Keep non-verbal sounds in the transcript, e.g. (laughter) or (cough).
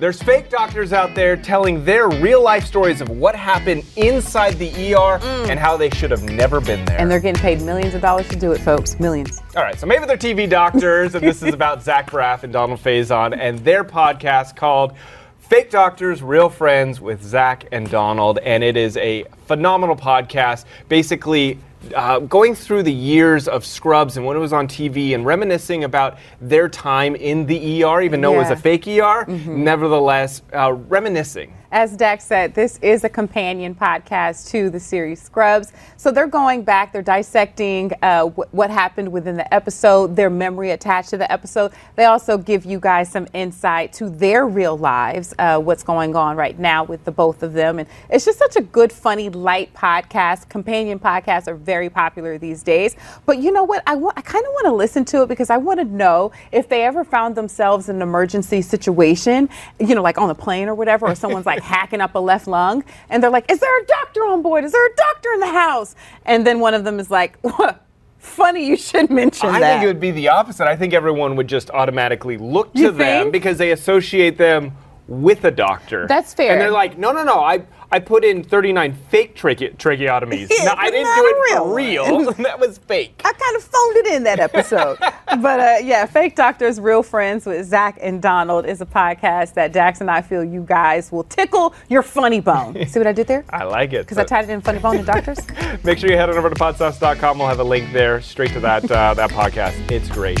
There's fake doctors out there telling their real life stories of what happened inside the ER and how they should have never been there. And they're getting paid millions of dollars to do it, folks. Millions. All right, so maybe they're TV doctors, and this is about (laughs) Zach Braff and Donald Faison and their podcast called Fake Doctors, Real Friends with Zach and Donald. And it is a phenomenal podcast, basically uh, going through the years of Scrubs and when it was on TV and reminiscing about their time in the ER, even though it was a fake ER, nevertheless, uh, reminiscing. As Dax said, this is a companion podcast to the series Scrubs. So they're going back, they're dissecting uh, wh- what happened within the episode, their memory attached to the episode. They also give you guys some insight to their real lives, uh, what's going on right now with the both of them. And it's just such a good, funny, light podcast. Companion podcasts are very popular these days. But you know what? I, wa- I kind of want to listen to it because I want to know if they ever found themselves in an emergency situation, you know, like on a plane or whatever, or someone's like (laughs) hacking up a left lung, and they're like, "Is there a doctor on board? Is there a doctor in the house?" And then one of them is like, What? "Funny, you should mention I that." think it would be the opposite. I think everyone would just automatically look to You them think? because they associate them with a doctor. That's fair. And they're like, no, no, no. I I put in 39 fake trache- tracheotomies. (laughs) Yeah, no, I didn't do it for real real. (laughs) (laughs) that was fake. I kind of phoned it in that episode. but uh, yeah, Fake Doctors, Real Friends with Zach and Donald is a podcast that Dax and I feel you guys will tickle your funny bone. See what I did there? I like it. Because I tied it in funny bone and doctors. Make sure you head on over to podsauce.com. We'll have a link there straight to that uh, that podcast. It's great.